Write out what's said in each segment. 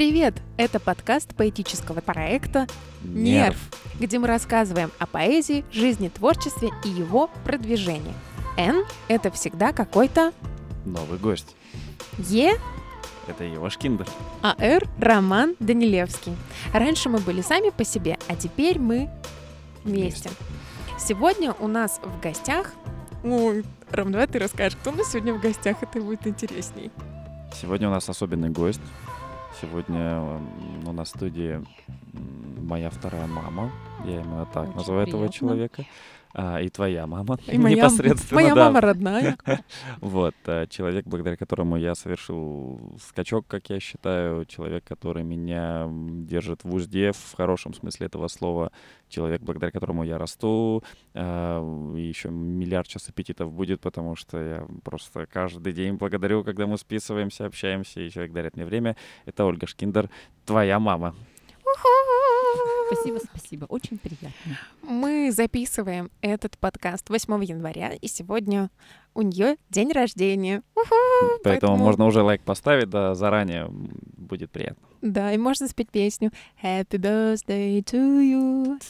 Привет! Это подкаст поэтического проекта Нерв. «Нерв», где мы рассказываем о поэзии, жизни, творчестве и его продвижении. Н — это всегда какой-то Новый гость. Е, Это Ева Шкиндер. а Р — Роман Данилевский. Раньше мы были сами по себе, а теперь мы вместе. Сегодня у нас в гостях... Ой, Ром, давай ты расскажешь, кто у нас сегодня в гостях, это будет интересней. Сегодня у нас особенный гость. Сегодня м, у нас в студии моя вторая мама. Я именно так Очень называю этого приятно. человека. А, и твоя мама. И моя, непосредственно. моя да. мама родная. Вот, э, человек, благодаря которому я совершил скачок, как я считаю, человек, который меня держит в узде в хорошем смысле этого слова, человек, благодаря которому я расту, и еще миллиард час аппетитов будет, потому что я просто каждый день благодарю, когда мы списываемся, общаемся, и человек дарит мне время. Это Ольга Шкиндер, твоя мама. Спасибо, спасибо. Очень приятно. Мы записываем этот подкаст 8 января, и сегодня у нее день рождения. Уху! Поэтому, можно уже лайк поставить, да, заранее будет приятно. Да, и можно спеть песню Happy birthday to you.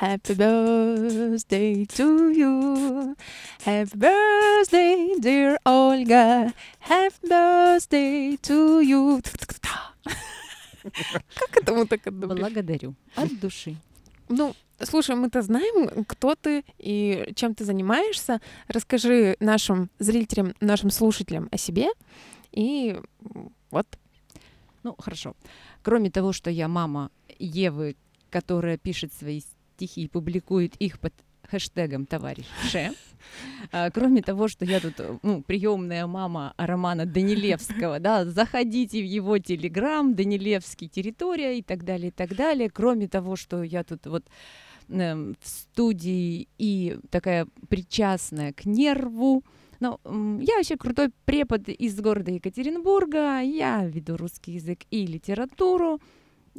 Happy birthday to you. Happy birthday, dear Olga. Happy birthday to you. Как это мы так отдумали? Благодарю. От души. Ну, слушай, мы-то знаем, кто ты и чем ты занимаешься. Расскажи нашим зрителям, нашим слушателям о себе. И вот. Ну, хорошо. Кроме того, что я мама Евы, которая пишет свои стихи и публикует их под хэштегом «Товарищ Ше», а, кроме того, что я тут ну, приемная мама Романа Данилевского, да, заходите в его телеграм, Данилевский территория и так далее, и так далее. Кроме того, что я тут вот эм, в студии и такая причастная к нерву, но м, я вообще крутой препод из города Екатеринбурга, я веду русский язык и литературу.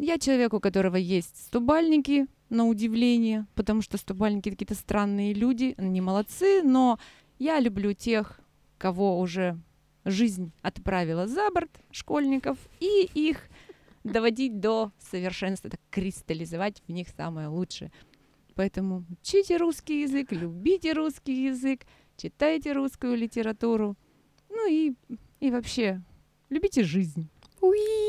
Я человек, у которого есть стубальники, на удивление, потому что стубальники какие-то странные люди, они молодцы, но я люблю тех, кого уже жизнь отправила за борт, школьников, и их доводить до совершенства, так кристаллизовать в них самое лучшее. Поэтому учите русский язык, любите русский язык, читайте русскую литературу, ну и, и вообще любите жизнь. Уи!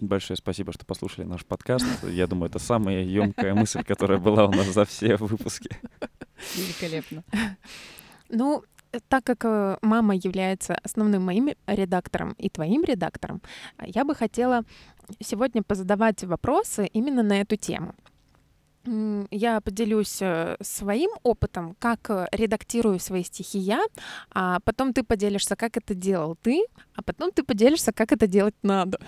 Большое спасибо, что послушали наш подкаст. Я думаю, это самая емкая мысль, которая была у нас за все выпуски. Великолепно. Ну, так как э, мама является основным моим редактором и твоим редактором, я бы хотела сегодня позадавать вопросы именно на эту тему. Я поделюсь э, своим опытом, как э, редактирую свои стихи я, а потом ты поделишься, как это делал ты, а потом ты поделишься, как это делать надо.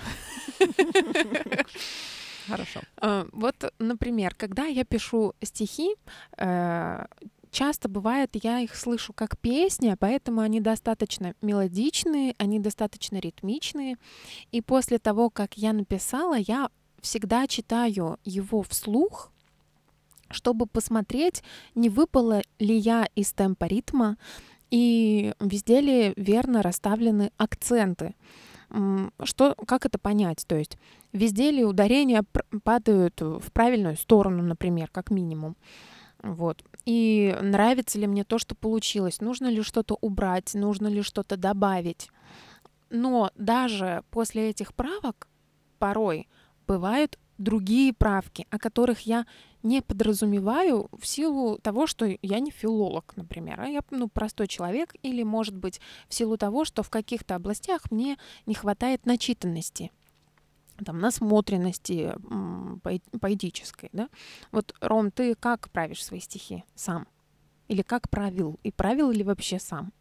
Хорошо. А, Вот, например, когда я пишу стихи, э, часто бывает, я их слышу как песни, поэтому они достаточно мелодичные, они достаточно ритмичные. И после того, как я написала, я всегда читаю его вслух, чтобы посмотреть, не выпала ли я из темпа ритма, и везде ли верно расставлены акценты. Что, как это понять? То есть везде ли ударения падают в правильную сторону, например, как минимум. Вот. И нравится ли мне то, что получилось? Нужно ли что-то убрать? Нужно ли что-то добавить? Но даже после этих правок порой бывают другие правки, о которых я не подразумеваю в силу того, что я не филолог, например, а я ну, простой человек, или, может быть, в силу того, что в каких-то областях мне не хватает начитанности там, насмотренности поэтической, да? Вот, Ром, ты как правишь свои стихи сам? Или как правил? И правил ли вообще сам?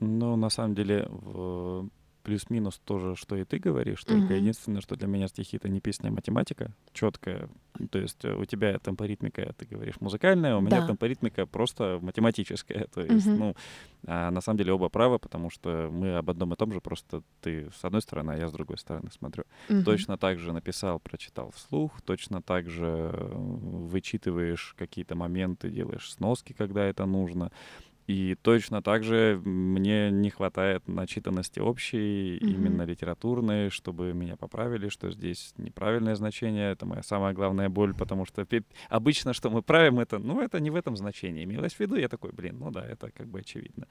Ну, на самом деле, в- плюс-минус то же, что и ты говоришь, только Мгм. единственное, что для меня стихи — это не песня, а математика четкая. То есть э, у тебя темпоритмика, ты говоришь, музыкальная, у меня Да. темпоритмика просто математическая. То есть, Мгм. ну, а на самом деле оба правы, потому что мы об одном и том же, просто ты с одной стороны, а я с другой стороны смотрю. Мгм. Точно так же написал, прочитал вслух, точно так же э, вычитываешь какие-то моменты, делаешь сноски, когда это нужно. И точно так же мне не хватает начитанности общей, Мгм. именно литературной, чтобы меня поправили, что здесь неправильное значение. Это моя самая главная боль, потому что обычно, что мы правим, это, ну, это не в этом значении. Имелось в виду, я такой, блин, ну да, это как бы очевидно.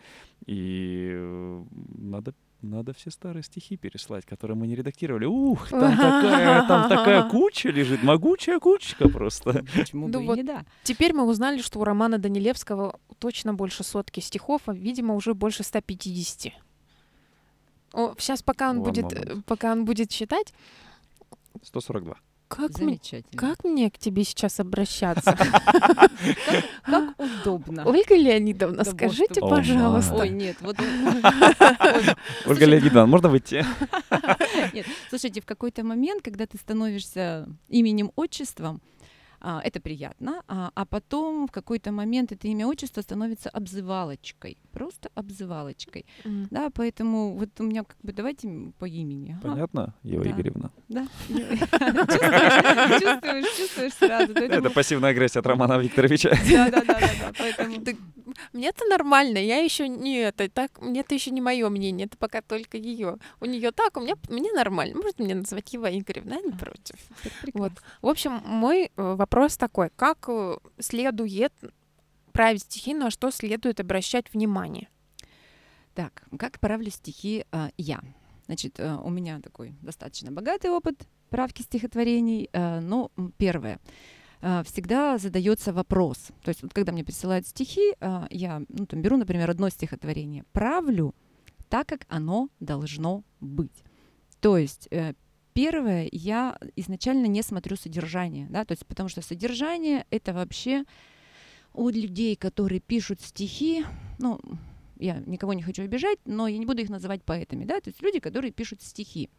И э, надо надо все старые стихи переслать, которые мы не редактировали. Ух, там такая, там такая куча лежит, могучая кучка просто. Почему Ну бы вот и не да? Теперь мы узнали, что у Романа Данилевского точно больше сотки стихов, а, видимо, уже больше 150. сейчас, пока он One будет, moment. пока он будет считать, 142. Как, мне- Замечательно. как мне к тебе сейчас обращаться? Как удобно. Ольга Леонидовна, скажите, пожалуйста. Ой, нет, вот... Ольга Леонидовна, можно выйти? Нет, слушайте, в какой-то момент, когда ты становишься именем, отчеством, это приятно, а, а потом в какой-то момент это имя, отчество становится обзывалочкой, просто обзывалочкой. М. Да, поэтому вот у меня как бы давайте по имени. Понятно, Ева Да. Игоревна? Да. Чувствуешь, чувствуешь, сразу. Это пассивная агрессия от Романа Викторовича. Да, да, да, да, поэтому Да, Мне-то нормально, я еще не это, так, мне это еще не мое мнение, это пока только ее. У нее так, у меня мне нормально. Можете меня называть Ева Игоревна, я не против. это Вот. В общем, мой э, вопрос такой: как э, следует править стихи, на что следует обращать внимание? Так, как правлю стихи а, я? Значит, э, у меня такой достаточно богатый опыт правки стихотворений. э, м, первое. Э, Всегда задается вопрос. То есть, вот когда мне присылают стихи, э, я ну, там, беру, например, одно стихотворение, правлю так, как оно должно быть. То есть, э, первое, я изначально не смотрю содержание, да, то есть, потому что содержание это вообще у людей, которые пишут стихи, ну, я никого не хочу обижать, но я не буду их называть поэтами, да, то есть люди, которые пишут стихи.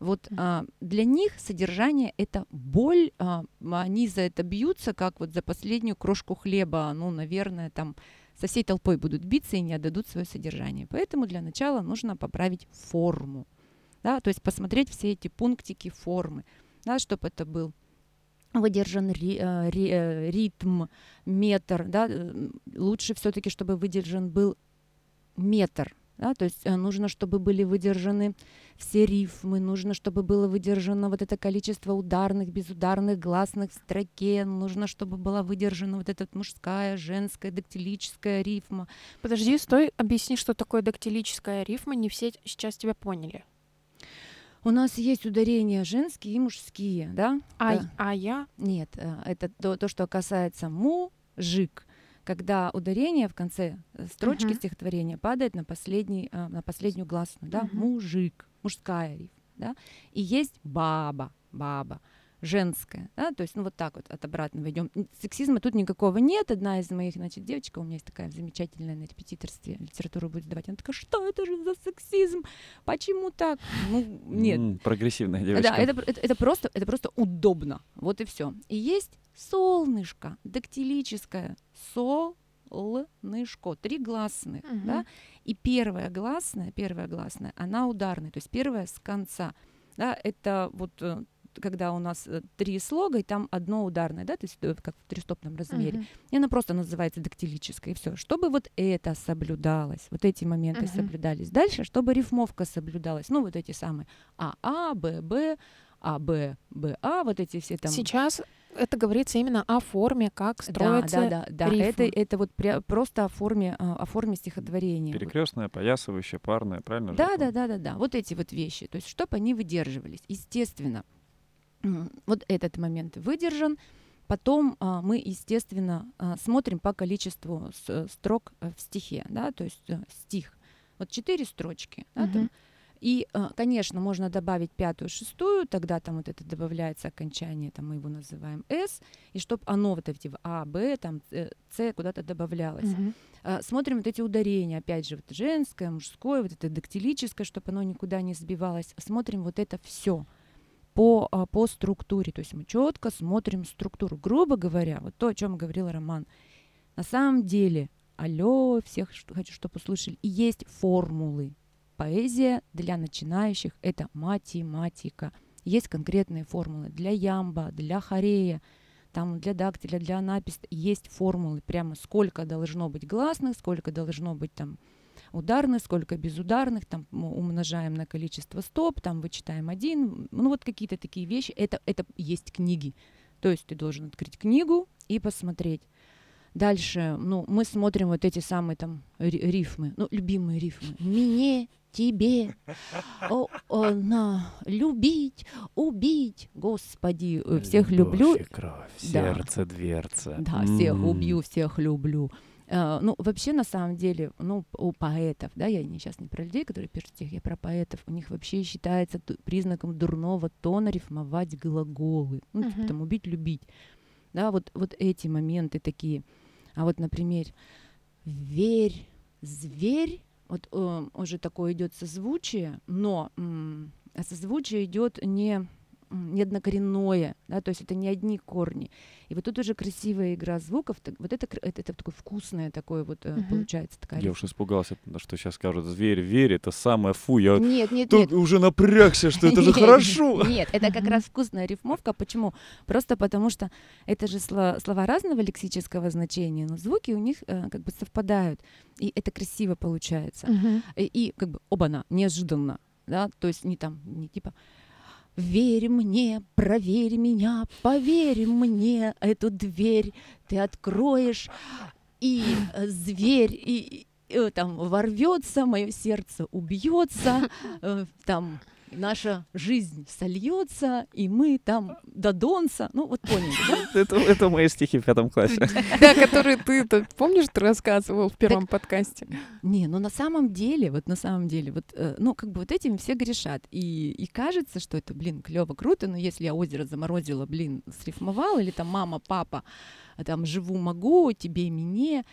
Вот а, для них содержание это боль, а, они за это бьются, как вот за последнюю крошку хлеба, ну, наверное, там со всей толпой будут биться и не отдадут свое содержание. Поэтому для начала нужно поправить форму, да, то есть посмотреть все эти пунктики формы, да, чтобы это был выдержан ри- э, ри- э, ритм, метр, да, э, лучше все-таки, чтобы выдержан был метр, да, то есть э, нужно, чтобы были выдержаны все рифмы, нужно, чтобы было выдержано вот это количество ударных, безударных, гласных в строке, нужно, чтобы была выдержана вот эта мужская, женская, дактилическая рифма. Подожди, стой, объясни, что такое дактилическая рифма. Не все сейчас тебя поняли. У нас есть ударения женские и мужские, да? А, Да. а я Нет, э, это то, то, что касается мужик, когда ударение в конце э, строчки Мгм. стихотворения падает на, последний, э, на последнюю гласную, да, Мгм. мужик, мужская рифма, да, и есть баба, баба, женская, да, то есть, ну, вот так вот от обратного идем. Сексизма тут никакого нет. Одна из моих, значит, девочка у меня есть такая замечательная на репетиторстве литературу будет сдавать. Она такая, что это же за сексизм? Почему так? Ну, нет, Прогрессивная девочка. да, это, это, это просто, это просто удобно. Вот и все. И есть солнышко, дактилическое. Солнышко. Три гласных. Мгм. Да? И первая гласная, первая гласная, она ударная. То есть первая с конца. Да? Это вот э, когда у нас э, три слога, и там одно ударное, да, то есть э, как в тристопном размере. Мгм. И она просто называется дактилической, и все. Чтобы вот это соблюдалось, вот эти моменты Мгм. соблюдались. Дальше, чтобы рифмовка соблюдалась. Ну, вот эти самые АА, ББ, АБ, БА, вот эти все там... Сейчас это говорится именно о форме, как Да, строится. да, да, да. Это, рифма. это вот пря- просто о форме, а, о форме стихотворения. Перекрестная, поясывающая, парная, правильно же? Да, я да, да, да, да. Вот эти вот вещи. То есть, чтобы они выдерживались. Естественно, вот этот момент выдержан. Потом а, мы, естественно, а, смотрим по количеству с- строк э, в стихе, да, то есть э, стих. Вот четыре строчки. да, там. И, а, конечно, можно добавить пятую, шестую, тогда там вот это добавляется окончание, там мы его называем S, и чтобы оно вот эти в А, Б, там э, С куда-то добавлялось. Мгм. А, Смотрим вот эти ударения, опять же, вот женское, мужское, вот это дактилическое, чтобы оно никуда не сбивалось. Смотрим вот это все по, а, по структуре. То есть мы четко смотрим структуру. Грубо говоря, вот то, о чем говорил Роман. На самом деле, алло, всех хочу, чтобы услышали, и есть формулы. Поэзия для начинающих — это математика. Есть конкретные формулы для ямба, для хорея. там для дактиля, для анаписта есть формулы, прямо сколько должно быть гласных, сколько должно быть там ударных, сколько безударных, там умножаем на количество стоп, там вычитаем один, ну вот какие-то такие вещи, это, это есть книги. То есть ты должен открыть книгу и посмотреть. Дальше, ну, мы смотрим вот эти самые там ри- рифмы, ну, любимые рифмы. Мне, тебе, о, о, на, любить, убить, господи, э, всех люблю. Любовь и кровь, Да. сердце, дверца. Да, всех М. убью, всех люблю. Э, Ну, вообще, на самом деле, ну, у поэтов, да, я не сейчас не про людей, которые пишут стихи, я про поэтов, у них вообще считается ду- признаком дурного тона рифмовать глаголы. Ну, типа там убить, любить. Да, вот, вот эти моменты такие. А вот, например, верь, зверь, вот э, уже такое идет созвучие, но а созвучие идет не м, не однокоренное, да, то есть это не одни корни. И вот тут уже красивая игра звуков, так- вот это, это, это такое вкусное такое вот Мгм. получается такая. Я уж испугался, что сейчас скажут, зверь, верь, это самое фу. Я Нет, нет, тут нет. уже напрягся, что это же хорошо. Нет, это как раз вкусная рифмовка. Почему? Просто потому что это же сло- слова разного лексического значения, но звуки у них э, как бы совпадают. И это красиво получается. И как бы оба-на, неожиданно, да, то есть не там, не типа «Верь мне, проверь меня, поверь мне эту дверь, ты откроешь, и э, зверь, и, и, э, там ворвется, мое сердце убьется, э, там наша жизнь сольется, и мы там до донца». Ну, вот поняли, да? Это, это мои стихи в пятом классе. Да, который ты, помнишь, ты рассказывал в первом подкасте? Не, ну на самом деле, вот на самом деле, вот, э, ну как бы вот этим все грешат. И, и кажется, что это, блин, клево, круто, но если я озеро заморозила, блин, срифмовал, или там мама, папа, а там живу, могу, тебе, мне,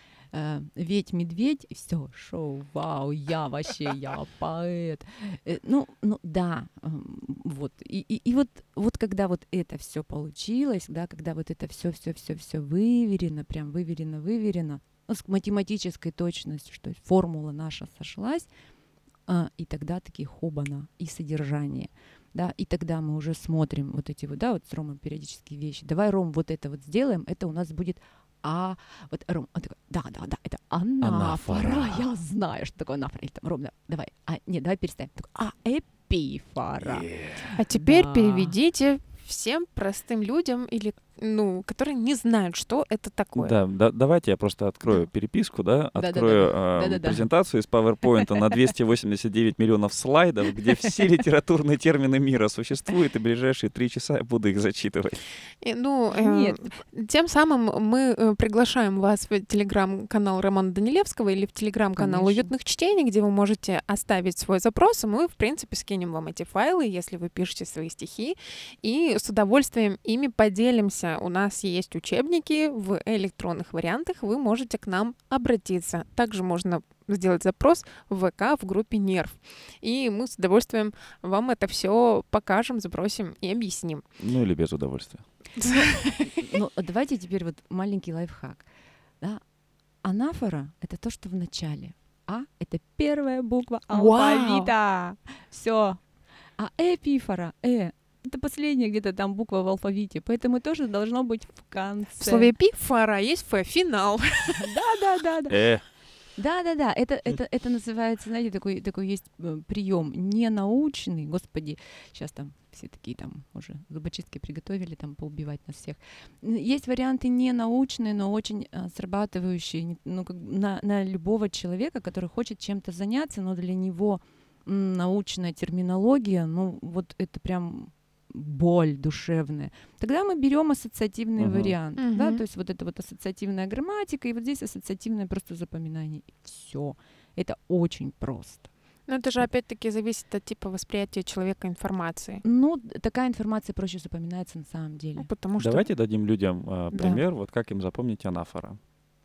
ведь медведь, все, шоу, вау, я вообще, я поэт. Э, ну, ну да, эм, вот. И, и, и вот, вот когда вот это все получилось, да, когда вот это все, все, все, все выверено, прям выверено, выверено, ну, с математической точностью, что формула наша сошлась, а, и тогда такие хобана и содержание. Да, и тогда мы уже смотрим вот эти вот, да, вот с Ромой периодические вещи. Давай, Ром, вот это вот сделаем, это у нас будет а вот Ром, он такой, да, да, да, это анафора. Анафора. Я знаю, что такое анафора. Или там, Ром, да, давай, а, нет, давай переставим. Такой, а, эпифора. А теперь Да. переведите всем простым людям или ну, которые не знают, что это такое. Да, да, давайте я просто открою переписку, да, открою э, Да-да-да. презентацию из PowerPoint на 289 миллионов слайдов, где все литературные термины мира существуют, и ближайшие три часа я буду их зачитывать. И, ну, э, Нет, Тем самым мы э, приглашаем вас в телеграм-канал Романа Данилевского или в телеграм-канал уютных чтений, где вы можете оставить свой запрос, и мы, в принципе, скинем вам эти файлы, если вы пишете свои стихи, и с удовольствием ими поделимся. У нас есть учебники в электронных вариантах, вы можете к нам обратиться. Также можно сделать запрос в ВК в группе Нерв. И мы с удовольствием вам это все покажем, забросим и объясним. Ну или без удовольствия. Ну, давайте теперь вот маленький лайфхак. Да? Анафора — это то, что в начале. А — это первая буква алфавита. Все. А эпифора, э, это последняя где-то там буква в алфавите, поэтому тоже должно быть в конце. В слове «пи» фара есть «ф» — финал. Да-да-да. Э, Да-да-да, это, это, это называется, знаете, такой, такой есть прием ненаучный, господи, сейчас там все такие там уже зубочистки приготовили, там поубивать нас всех. Есть варианты ненаучные, но очень а, срабатывающие не- ну, как бы на, на любого человека, который хочет чем-то заняться, но для него м, научная терминология, ну вот это прям боль душевная. Тогда мы берем ассоциативный Мгм. вариант, да, Мгм. то есть вот это вот ассоциативная грамматика, и вот здесь ассоциативное просто запоминание. Все. Это очень просто. Но это же опять-таки зависит от типа восприятия человека информации. Ну, такая информация проще запоминается на самом деле. Ну, потому что Давайте дадим людям э, Да. пример, вот как им запомнить анафора.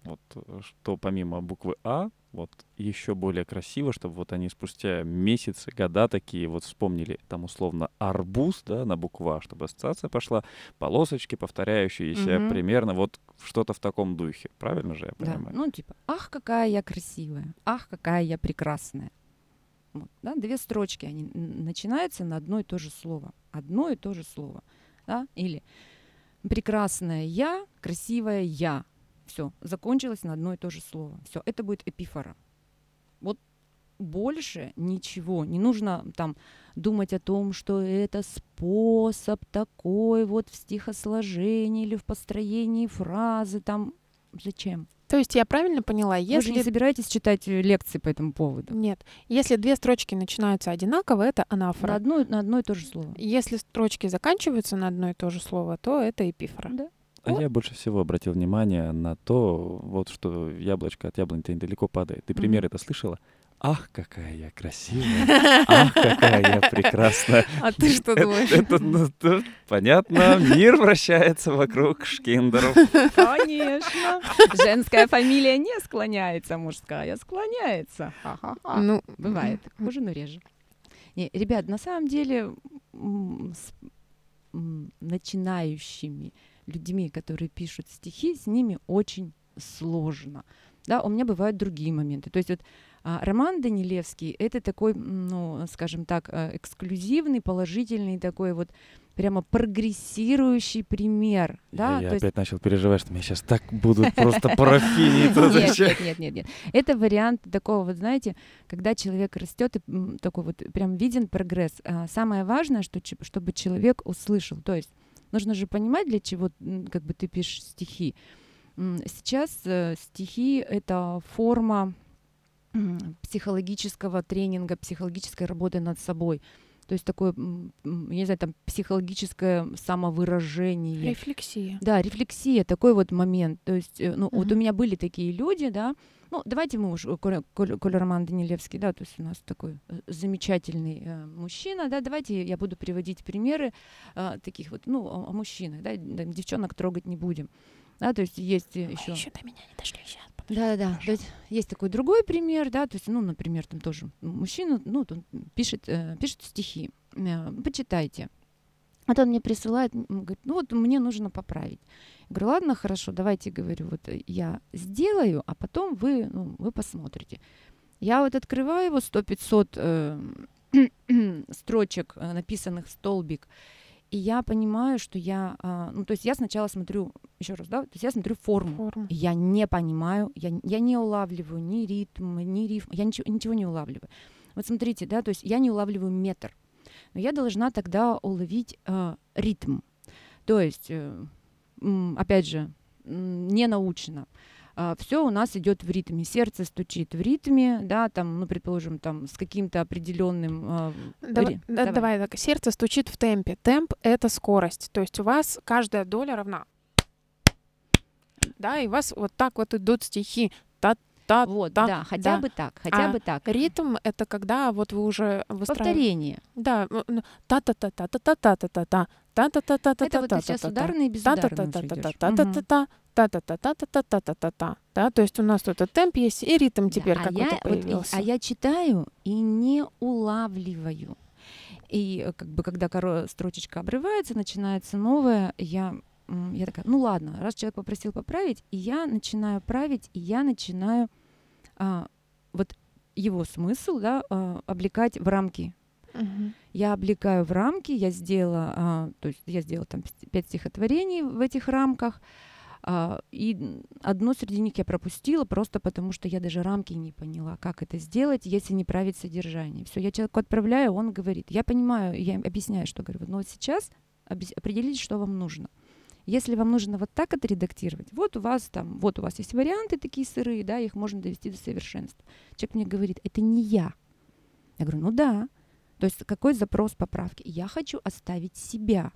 Вот э, что помимо буквы А, вот еще более красиво, чтобы вот они спустя месяцы, года такие вот вспомнили там условно арбуз, да, на букву А, чтобы ассоциация пошла, полосочки, повторяющиеся Мгм. примерно вот что-то в таком духе. Правильно же я Да. понимаю? Ну, типа, ах, какая я красивая, ах, какая я прекрасная. Вот, да, две строчки, они начинаются на одно и то же слово. Одно и то же слово. Да? Или прекрасное я, красивое я. Все, закончилось на одно и то же слово. Все, это будет эпифора. Вот больше ничего. Не нужно там думать о том, что это способ такой вот в стихосложении или в построении фразы. Там зачем? То есть я правильно поняла, Вы же если... не собираетесь читать э, лекции по этому поводу? Нет, если две строчки начинаются одинаково, это На анафора. одно, на одно и то же слово. Если строчки заканчиваются на одно и то же слово, то это эпифора. Да. А я больше всего обратил внимание на то, вот что яблочко от яблони недалеко падает. Ты пример это слышала? Ах, какая я красивая! Ах, какая я прекрасная! А ты что Это- думаешь? Это, ну, тут понятно, мир вращается вокруг шкиндеров. Конечно. Женская фамилия не склоняется, мужская склоняется. Ха-ха-ха. Ну, Бывает. Хуже, но реже. Не, ребят, на самом деле с начинающими людьми, которые пишут стихи, с ними очень сложно. Да, у меня бывают другие моменты. То есть вот а, Роман Данилевский — это такой, ну, скажем так, э, эксклюзивный, положительный такой вот прямо прогрессирующий пример. Да? Я есть опять начал переживать, что меня сейчас так будут просто парафинить. нет, нет, нет, нет, нет. Это вариант такого, вот знаете, когда человек растет, и такой вот прям виден прогресс. А, Самое важное, что, чтобы человек услышал. То есть нужно же понимать, для чего как бы ты пишешь стихи. Сейчас э, стихи — это форма психологического тренинга, психологической работы над собой. То есть такое, я не знаю, там психологическое самовыражение. рефлексия. Да, рефлексия, такой вот момент. То есть, э, ну, вот у меня были такие люди, да. Ну, давайте мы уж, э, Роман Данилевский, да, то есть у нас такой э, замечательный э, мужчина, да, давайте я буду приводить примеры э, таких вот, ну, о, о мужчинах, да, девчонок трогать не будем. Да, то есть есть еще... Еще до меня не дошли сейчас. Да-да-да. То есть есть такой другой пример, да, то есть, ну, например, там тоже мужчина, ну, он пишет, э, пишет стихи, э, почитайте. Вот он мне присылает, говорит, ну вот мне нужно поправить. Я говорю, ладно, хорошо, давайте, говорю, вот э, я сделаю, а потом вы, ну, вы посмотрите. Я вот открываю его 100-500 э, строчек, э, написанных в столбик, и я понимаю, что я, а, ну, то есть я сначала смотрю, еще раз, да, то есть я смотрю форму, Форму. я не понимаю, я, я не улавливаю ни ритм, ни рифм, я ничего, ничего не улавливаю. Вот смотрите, да, то есть я не улавливаю метр, но я должна тогда уловить э, ритм. То есть, э, опять же, не научно. Все у нас идет в ритме, сердце стучит в ритме, да, там, ну, предположим, там с каким-то определенным э, Давай, ри- да, давай. давай так. Сердце стучит в темпе. Темп — это скорость. То есть у вас каждая доля равна. Да, и у вас вот так вот идут стихи. Та-та, Вот, та, да, хотя да. бы так, хотя А бы так. Ритм — это когда вот вы уже выстраиваете... Повторение. Да, м, м, та-та-та-та-та-та-та-та-та, та-та-та-та-та-та-та-та-та-та, Это вот ты сейчас ударные и безударные уже идёшь. Мгм. та-та-та-та-та-та-та, та-та-та-та-та-та-та-та. Да, то есть у нас тут темп есть, и ритм Да, теперь а какой-то вот а я читаю и не улавливаю. И э, как бы когда строчечка обрывается, начинается новая, я, я такая, ну ладно, раз человек попросил поправить, и я начинаю править, и я начинаю а, вот его смысл да, а, облекать в рамки. Мгм. Я облекаю в рамки, я сделала, а, то есть я сделала там пять стихотворений в этих рамках, а, и одно среди них я пропустила просто потому, что я даже рамки не поняла, как это сделать, если не править содержание. Все, я человеку отправляю, он говорит, я понимаю, я объясняю, что говорю, ну вот сейчас определите, что вам нужно. Если вам нужно вот так отредактировать, вот у вас там, вот у вас есть варианты такие сырые, да, их можно довести до совершенства. Человек мне говорит, это не я. Я говорю, ну да. То есть какой запрос поправки? Я хочу оставить себя.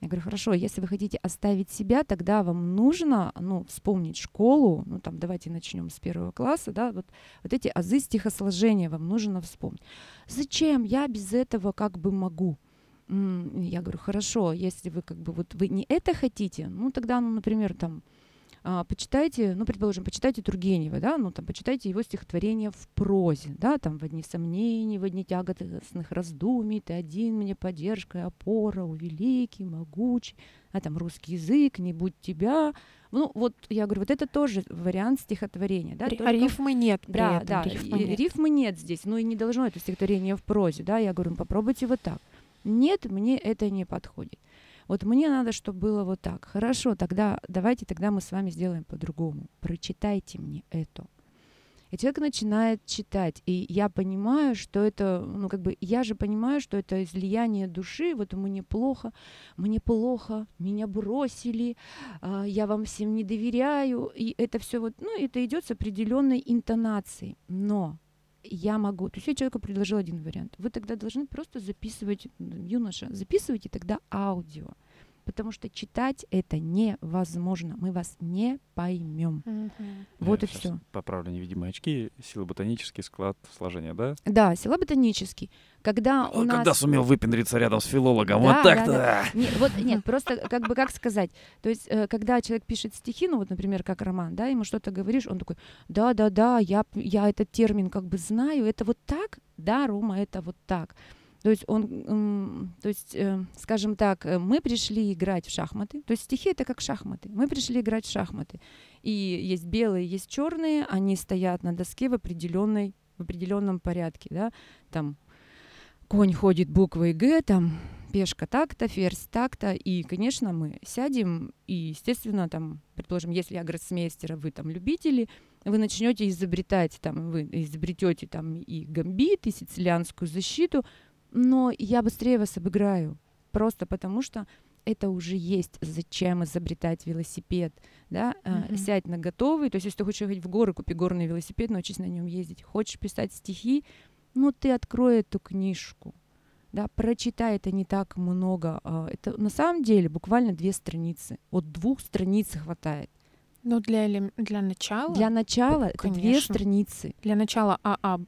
Я говорю, хорошо, если вы хотите оставить себя, тогда вам нужно, ну, вспомнить школу, ну, там, давайте начнем с первого класса, да, вот, вот эти азы стихосложения вам нужно вспомнить. Зачем? Я без этого как бы могу. Я говорю, хорошо, если вы как бы вот вы не это хотите, ну, тогда, ну, например, там, а, почитайте, ну, предположим, почитайте Тургенева, да, ну, там, почитайте его стихотворение в прозе, да, там, в одни сомнений, в одни тягостных раздумий, ты один мне поддержка и опора, у великий, могучий, а там, русский язык, не будь тебя, ну, вот, я говорю, вот это тоже вариант стихотворения, да, только- А рифмы нет при да, этом. да, рифмы и- нет. рифмы нет здесь, ну и не должно это стихотворение в прозе, да, я говорю, «Ну, попробуйте вот так. Нет, мне это не подходит. Вот мне надо, чтобы было вот так. Хорошо, тогда давайте тогда мы с вами сделаем по-другому. Прочитайте мне это. И человек начинает читать, и я понимаю, что это, ну как бы, я же понимаю, что это излияние души, вот мне плохо, мне плохо, меня бросили, а, я вам всем не доверяю, и это все вот, ну это идет с определенной интонацией, но я могу, то есть я человеку предложил один вариант, вы тогда должны просто записывать, юноша, записывайте тогда аудио, потому что читать это невозможно. Мы вас не поймем. Вот Я и все. Поправлю невидимые очки. Сила ботанический склад сложения, да? Да, села ботанический. Когда у Ой, нас... Когда сумел выпендриться рядом с филологом. Да, вот так-то. да, Нет, вот нет, просто как бы как сказать. То есть, э, когда человек пишет стихи, ну вот, например, как роман, да, ему что-то говоришь, он такой, да, да, да, я, я этот термин как бы знаю, это вот так, да, Рома, это вот так. То есть он, то есть, э, скажем так, э, мы пришли играть в шахматы. То есть стихи это как шахматы. Мы пришли играть в шахматы. И есть белые, есть черные, они стоят на доске в определенной, в определенном порядке, да, там конь ходит буквой Г, там пешка так-то, ферзь так-то, и, конечно, мы сядем, и, естественно, там, предположим, если я гроссмейстера, вы там любители, вы начнете изобретать, там, вы изобретете там и гамбит, и сицилианскую защиту, но я быстрее вас обыграю, просто потому что это уже есть. Зачем изобретать велосипед? Да? А, Мгм. Сядь на готовый. То есть, если ты хочешь ехать в горы, купи горный велосипед, научись на нем ездить. Хочешь писать стихи, ну ты открой эту книжку. Да, прочитай, это не так много. а, Это на самом деле буквально две страницы. Вот двух страниц хватает. Ну, для, для начала, Для для, начала это две конечно. страницы. начала АА, а,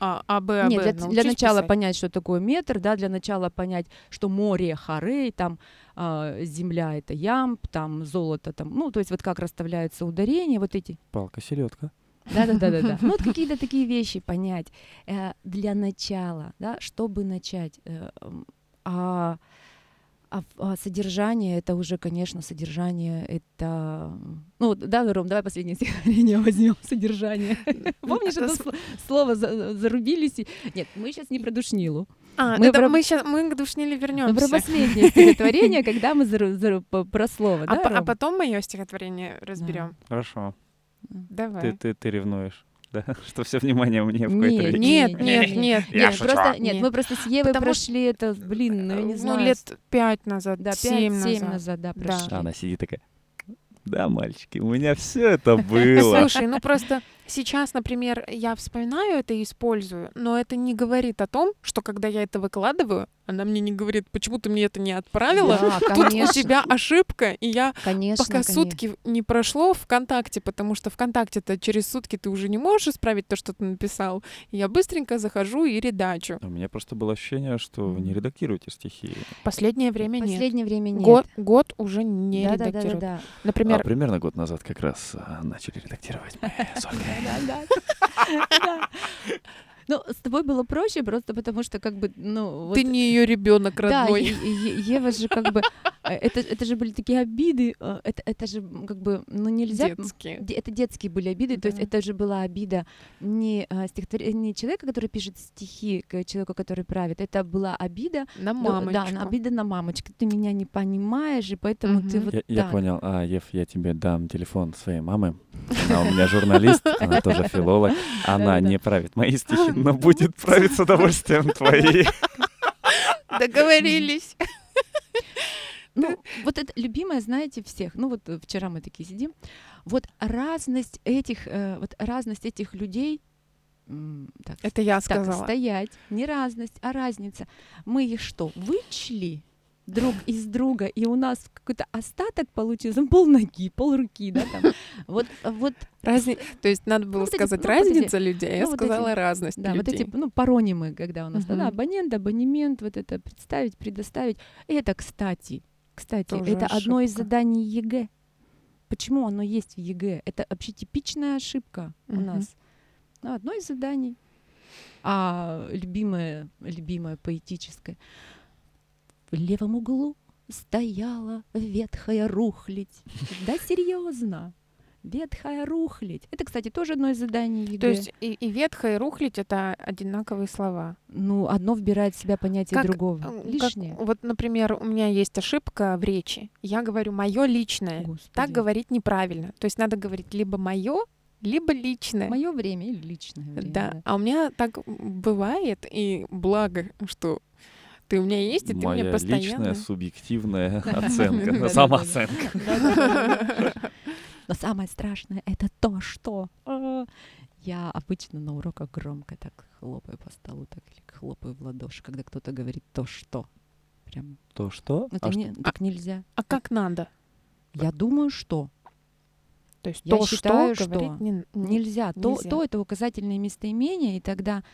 А, Б, А, Нет, для, для научись начала писать. понять, что такое метр, да, для начала понять, что море Харей, там а, земля это ямб, там золото, там, ну, то есть вот как расставляются ударения, вот эти. Палка, селедка. Да, да, да, да, да. Ну, вот какие-то такие вещи понять э, для начала, да, чтобы начать. э, а, а, а содержание это уже, конечно, содержание это. Ну, да, Ром, давай последнее стихотворение возьмем. Содержание. Помнишь, это слово за- зарубились? Нет, мы сейчас не про душнилу. А, мы это про- мы сейчас мы к душниле Мы про вернемся. последнее стихотворение, когда мы зару- зару- по- про слово, А, да, по- а потом мое стихотворение разберем. Хорошо. Давай. Ты, ты, ты ревнуешь, да? Что все внимание мне в какой-то речи. Нет, Не, нет, не, нет, Я Нет, просто, нет, мы просто с Евой прошли это, блин, ну я не ну, знаю. лет пять назад, Да, семь 5-7 назад. назад, да, Да. прошли. Она сидит такая, да, мальчики, у меня все это было. Слушай, ну просто сейчас, например, я вспоминаю это и использую, но это не говорит о том, что когда я это выкладываю, она мне не говорит, почему ты мне это не отправила. Да, Тут конечно, у тебя ошибка, и я конечно, пока конечно. сутки не прошло ВКонтакте, потому что ВКонтакте-то через сутки ты уже не можешь исправить то, что ты написал. Я быстренько захожу и редачу. У меня просто было ощущение, что вы не редактируете стихи. Последнее время нет. Последнее время нет. Год, год уже не да, да, да, да, редактируют. да. Например, А примерно год назад как раз а, начали редактировать мы с Ольгой. Да, да, да. Ну, с тобой было проще, просто потому что, как бы, ну... вот- ты не ее ребенок Да, родной. Е- Ева же как бы... э, Это, это же были такие обиды, э, это, это же как бы, ну нельзя... Детские. де- Это детские были обиды, то есть Да. это же была обида не, а, стихотвор- не человека, который пишет стихи к человеку, который правит, это была обида, На ну, мамочку. да, на- обида на мамочку. Ты меня не понимаешь, и поэтому ты Мгм. вот Я, я так. понял. А, Ев, я тебе дам телефон своей мамы. Она у меня журналист, она тоже филолог. Она не правит мои стихи, но будет править с удовольствием твои. Договорились. Ну, вот это любимое, знаете, всех. Ну, вот э, вчера мы такие сидим. Вот разность этих, э, вот разность этих людей, так, Это я так, сказала. стоять, не разность, а разница. Мы их что, вычли друг из друга, и у нас какой-то остаток получился, ну, пол ноги, пол руки, да, там. Вот, вот, Разни... То есть надо было вот эти- сказать ну, вот эти- разница людей, а я ну, вот эти- сказала разность да, вот людей. эти, ну, паронимы, когда у нас, да, Мгм. абонент, абонемент, вот это представить, предоставить. Это, кстати, кстати, Тоже это одно из ошибка. заданий ЕГЭ. Почему оно есть в ЕГЭ? Это вообще типичная ошибка у Мгм. нас. Ну, одно из заданий. А любимое, любимое поэтическое. В левом углу стояла ветхая рухлядь. Да, серьезно. Ветхая рухлядь. Это, кстати, тоже одно из заданий ЕГЭ. То есть и, и ветхая, и рухлить — это одинаковые слова. Ну, одно вбирает в себя понятие Как, другого. э, как- Лишнее. вот, например, у меня есть ошибка в речи. Я говорю мое личное. Господи. Так говорить неправильно. То есть надо говорить либо мое, либо личное. Мое время или личное время. Да. А у меня так бывает, и благо, что ты у меня есть, и ты мне Моя постоянно... личная субъективная оценка, самооценка. Но самое страшное это то, что а, я обычно на уроках громко так хлопаю по столу, так или хлопаю в ладоши, когда кто-то говорит то, что. Прям. То что? Ну, А это что- не- так нельзя. А как надо? Я думаю, что То есть Я то, считаю, что, что говорить не, не- нельзя. То, Нельзя. то это указательное местоимение, и тогда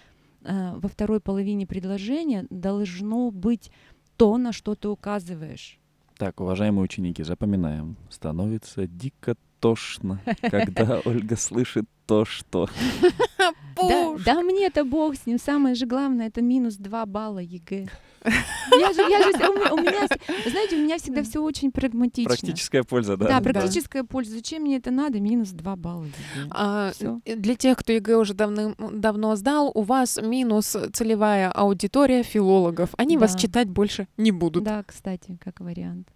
э, во второй половине предложения должно быть то, на что ты указываешь. Так, уважаемые ученики, запоминаем. Становится дико тошно, когда Ольга слышит то, что... Да, да мне-то бог с ним. Самое же главное это минус 2 балла ЕГЭ. Я же, я же, у у меня знаете, у меня всегда все очень прагматично. Практическая польза, да? Да, Да. практическая польза. Зачем мне это надо? Минус 2 балла ЕГЭ. А, Всё. Для тех, кто ЕГЭ уже давным, давно сдал, у вас минус целевая аудитория филологов. Они вас Да. читать больше не будут. Да, кстати, как вариант.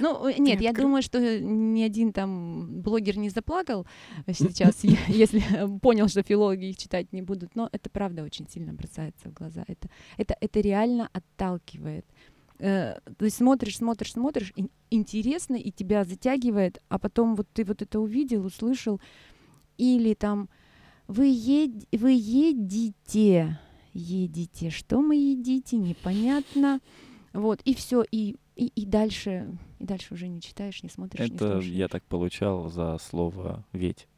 Ну, э, нет, я думаю, что ни один там блогер не заплакал сейчас, е- если понял, что филологи их читать не будут. Но это правда очень сильно бросается в глаза. Это, это, это реально отталкивает. Э, То есть смотришь, смотришь, смотришь, и интересно, и тебя затягивает, а потом вот ты вот это увидел, услышал, или там вы, ед- вы едите, едите, что мы едите, непонятно. Вот, и все, и, и, и дальше, и дальше уже не читаешь, не смотришь, не Это слушаешь. я так получал за слово «ведь».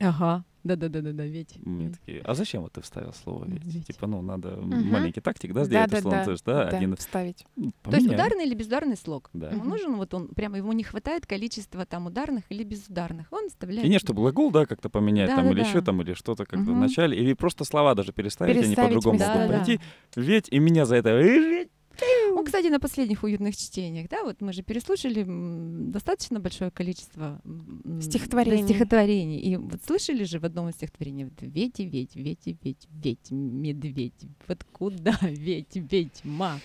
Ага, да-да-да-да, ведь. Мне такие, а зачем вот ты вставил слово «ведь»? «ведь». Типа, ну, надо Мгм. маленький тактик, да, сделать, условно, Да-да-да, то есть, да, да, один... вставить. ну, То есть ударный или безударный слог? Да. Ему нужен, вот он, прямо ему не хватает количества там ударных или безударных. Он вставляет. И не, что глагол, да, как-то поменять там или Да-да-да. еще там, или что-то как-то в Мгм. начале, или просто слова даже переставить, они Переставить по-другому местами. могут Да-да. пойти. Ведь и меня за это... Ну, кстати, на последних уютных чтениях, да, вот мы же переслушали достаточно большое количество Стихотворений. стихотворений. И вот слышали же в одном из стихотворений вот «Ведь ведь, ведь ведь, ведь, медведь, вот куда ведь, ведьма,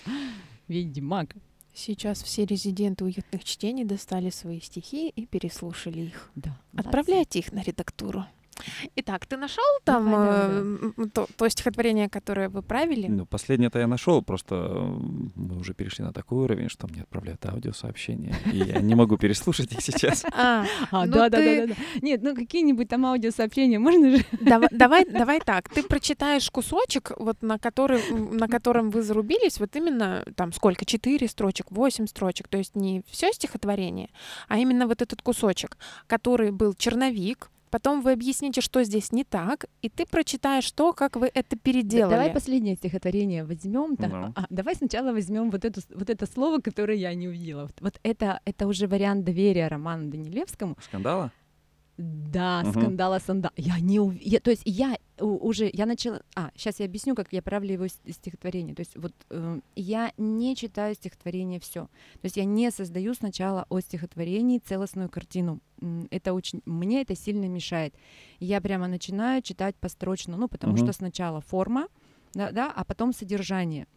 ведьмак». Сейчас все резиденты уютных чтений достали свои стихи и переслушали их. Да, Отправляйте их на редактуру. Итак, ты нашел там давай, э, м, то, то стихотворение, которое вы правили? Ну, последнее-то я нашел, просто мы уже перешли на такой уровень, что мне отправляют аудиосообщения, и я не могу переслушать их сейчас. А, А, Ну да, да, да, да, да. Нет, ну какие-нибудь там аудиосообщения можно же? Дава- давай, давай так. Ты прочитаешь кусочек, вот на который, на котором вы зарубились, вот именно там сколько? Четыре строчек, восемь строчек. То есть не все стихотворение, а именно вот этот кусочек, который был черновик. Потом вы объясните, что здесь не так, и ты прочитаешь то, как вы это переделали. Давай последнее стихотворение возьмем. Ну. давай сначала возьмем вот, эту, вот это слово, которое я не увидела. Вот, вот это, это уже вариант доверия Роману Данилевскому. Скандала? Да, Мгм. скандала санда. Я не ув... я, то есть я уже я начала. А сейчас я объясню, как я правлю его стихотворение. То есть вот э, я не читаю стихотворение все. То есть я не создаю сначала о стихотворении целостную картину. Это очень мне это сильно мешает. Я прямо начинаю читать построчно, ну потому Мгм. что сначала форма, да, да, а потом содержание.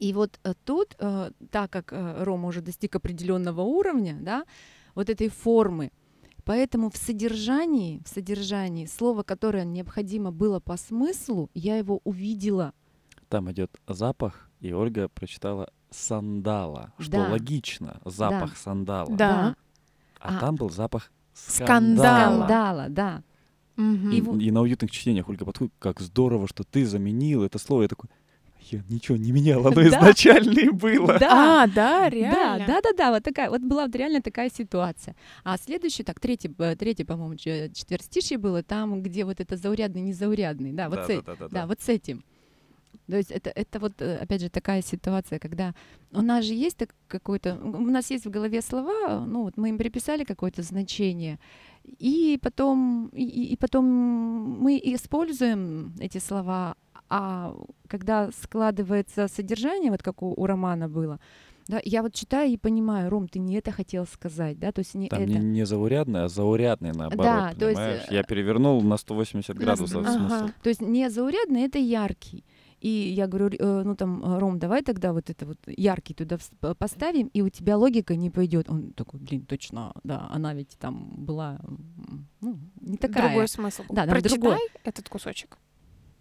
И вот э, тут, э, так как э, Рома уже достиг определенного уровня, да, вот этой формы, поэтому в содержании, в содержании слово, которое необходимо было по смыслу, я его увидела. Там идет запах, и Ольга прочитала сандала, что Да. логично, запах сандала. Да. А, А. там был запах Скандала. скандала. Да. Мгм. И, И и на уютных чтениях Ольга подходит, как здорово, что ты заменил это слово. Я такой, я ничего не менял, оно Да. изначально и было. Да. А, да, реально. Да, да, да, вот такая, вот была реально такая ситуация. А следующий, так, третий, э, третий, по-моему, ч- четвертистишье было там, где вот это заурядный, незаурядный, да, вот с э- да, Да, вот с этим. То есть это, это вот, э, опять же, такая ситуация, когда у нас же есть так какой-то, у нас есть в голове слова, ну вот мы им приписали какое-то значение, и потом, и- и потом мы используем эти слова, а когда складывается содержание, вот как у, у романа было, Да, я вот читаю и понимаю, Ром, ты не это хотел сказать, да, то есть не Там это. не, не заурядный, а заурядный наоборот. Да, то есть, э, Я перевернул на 180 градусов Ага. смысл. То есть не заурядный, это яркий. И я говорю, «Р- э, ну там, э, Ром, давай тогда вот это вот яркий туда поставим, и у тебя логика не пойдет. Он такой, блин, точно, да, она ведь там была, ну, не такая. Другой смысл. Да, Прочитай другой. этот кусочек.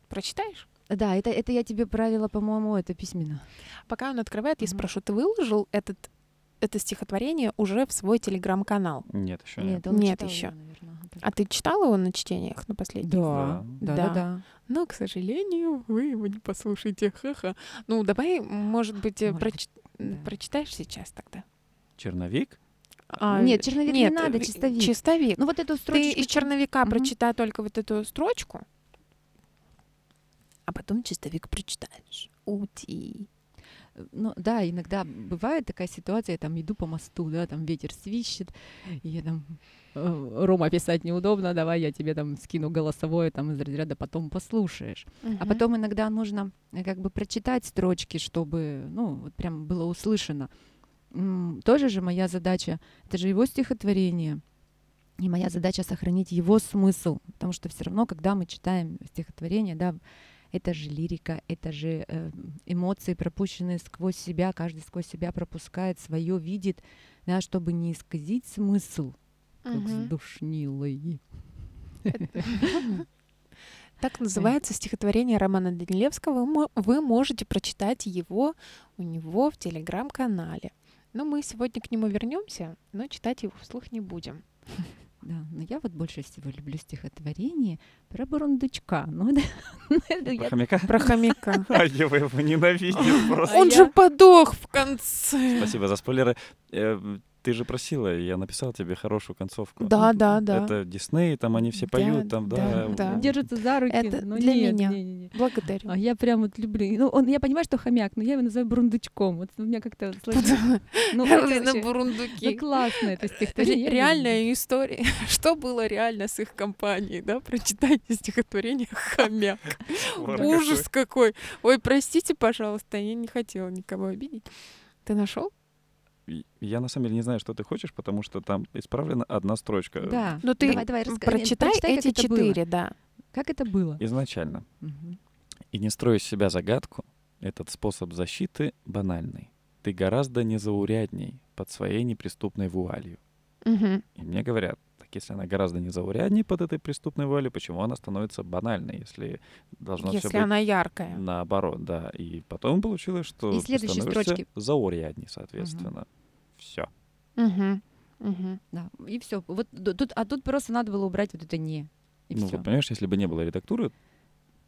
Прочитаешь? Да, это, это я тебе правила, по-моему, это письменно. Пока он открывает, я спрошу, ты выложил этот, это стихотворение уже в свой телеграм-канал? Нет, еще Нет, нет. он Нет читал ещё. его, наверное. А ты читала его на чтениях на последних? Да, да, да, Да. да. Но, к сожалению, вы его не послушаете. Ха-ха. Ну, давай, может быть, э, Может проч- да. прочитаешь сейчас тогда? Черновик? А, Нет, черновик не нет, надо, э, чистовик. Чистовик. Ну вот эту Ты строчку. из черновика Мгм. прочитай только вот эту строчку, а потом чистовик прочитаешь. Ути. Ну да, иногда бывает такая ситуация, я там иду по мосту, да, там ветер свищет, и я там э, Рома писать неудобно, давай я тебе там скину голосовое там из разряда потом послушаешь. А потом иногда нужно э, как бы прочитать строчки, чтобы, ну, вот прям было услышано. Тоже же моя задача, это же его стихотворение, и моя задача сохранить его смысл, потому что все равно, когда мы читаем стихотворение, да, это же лирика, это же э, эмоции, пропущенные сквозь себя, каждый сквозь себя пропускает свое, видит, да, чтобы не исказить смысл, как с душнилой. Так называется стихотворение Романа Данилевского. Вы можете прочитать его у него в телеграм-канале. Но мы сегодня к нему вернемся, но читать его вслух не будем. Да, но я вот больше всего люблю стихотворение про бурундучка. Ну, это, ну, я- Хомяка? Про хомяка. А Ева его ненавидит просто. Он я- же подох в конце. Спасибо за спойлеры. Ты же просила, я написал тебе хорошую концовку. Да, да, да. Это Дисней, там они все Да, поют, там, да. да, да. держится за руки. Это но для нет, меня. не, не, не. Благодарю. А я прям вот люблю. Ну, он, я понимаю, что хомяк, но я его называю бурундучком. Вот у меня как-то сложилось. Ну, На короче, ну, бурундуки. классно это стихотворение. Ре- Реальная история. Что было реально с их компанией, да? Прочитайте стихотворение «Хомяк». Ужас какой. Ой, простите, пожалуйста, я не хотела никого обидеть. Ты нашел? Я на самом деле не знаю, что ты хочешь, потому что там исправлена одна строчка. Да. Ну ты давай, давай, раска- прочитай, прочитай, эти четыре, да. Как это было? Изначально. Мгм. И не строй из себя загадку, этот способ защиты банальный. Ты гораздо незаурядней под своей неприступной вуалью. Мгм. И мне говорят, если она гораздо незаурядней под этой преступной вуалью, почему она становится банальной, если должно все Если быть она яркая. наоборот, да. И потом получилось, что И ты следующие становишься строчки. заурядней, соответственно. Все. Мгм. Мгм. Да. И все. Вот тут, а тут просто надо было убрать вот это не. И Ну, все. вот, понимаешь, если бы не было редактуры,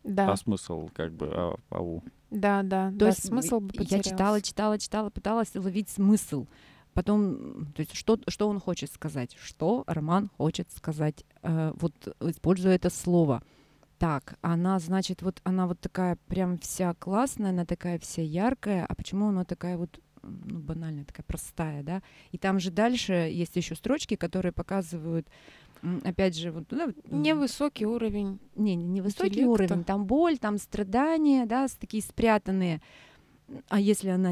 Да, а смысл как бы а- ау. да, да. То да, есть смысл бы я читала, потерялся. читала, читала, пыталась уловить смысл. Потом, то есть что, что он хочет сказать? Что Роман хочет сказать? Э, вот используя это слово. Так, она, значит, вот она вот такая прям вся классная, она такая вся яркая, а почему она такая вот ну, банальная, такая простая, да? И там же дальше есть еще строчки, которые показывают, опять же, вот, да, вот, м, Невысокий уровень. не, не, не высокий интеллекта. уровень, там боль, там страдания, да, такие спрятанные. А если она,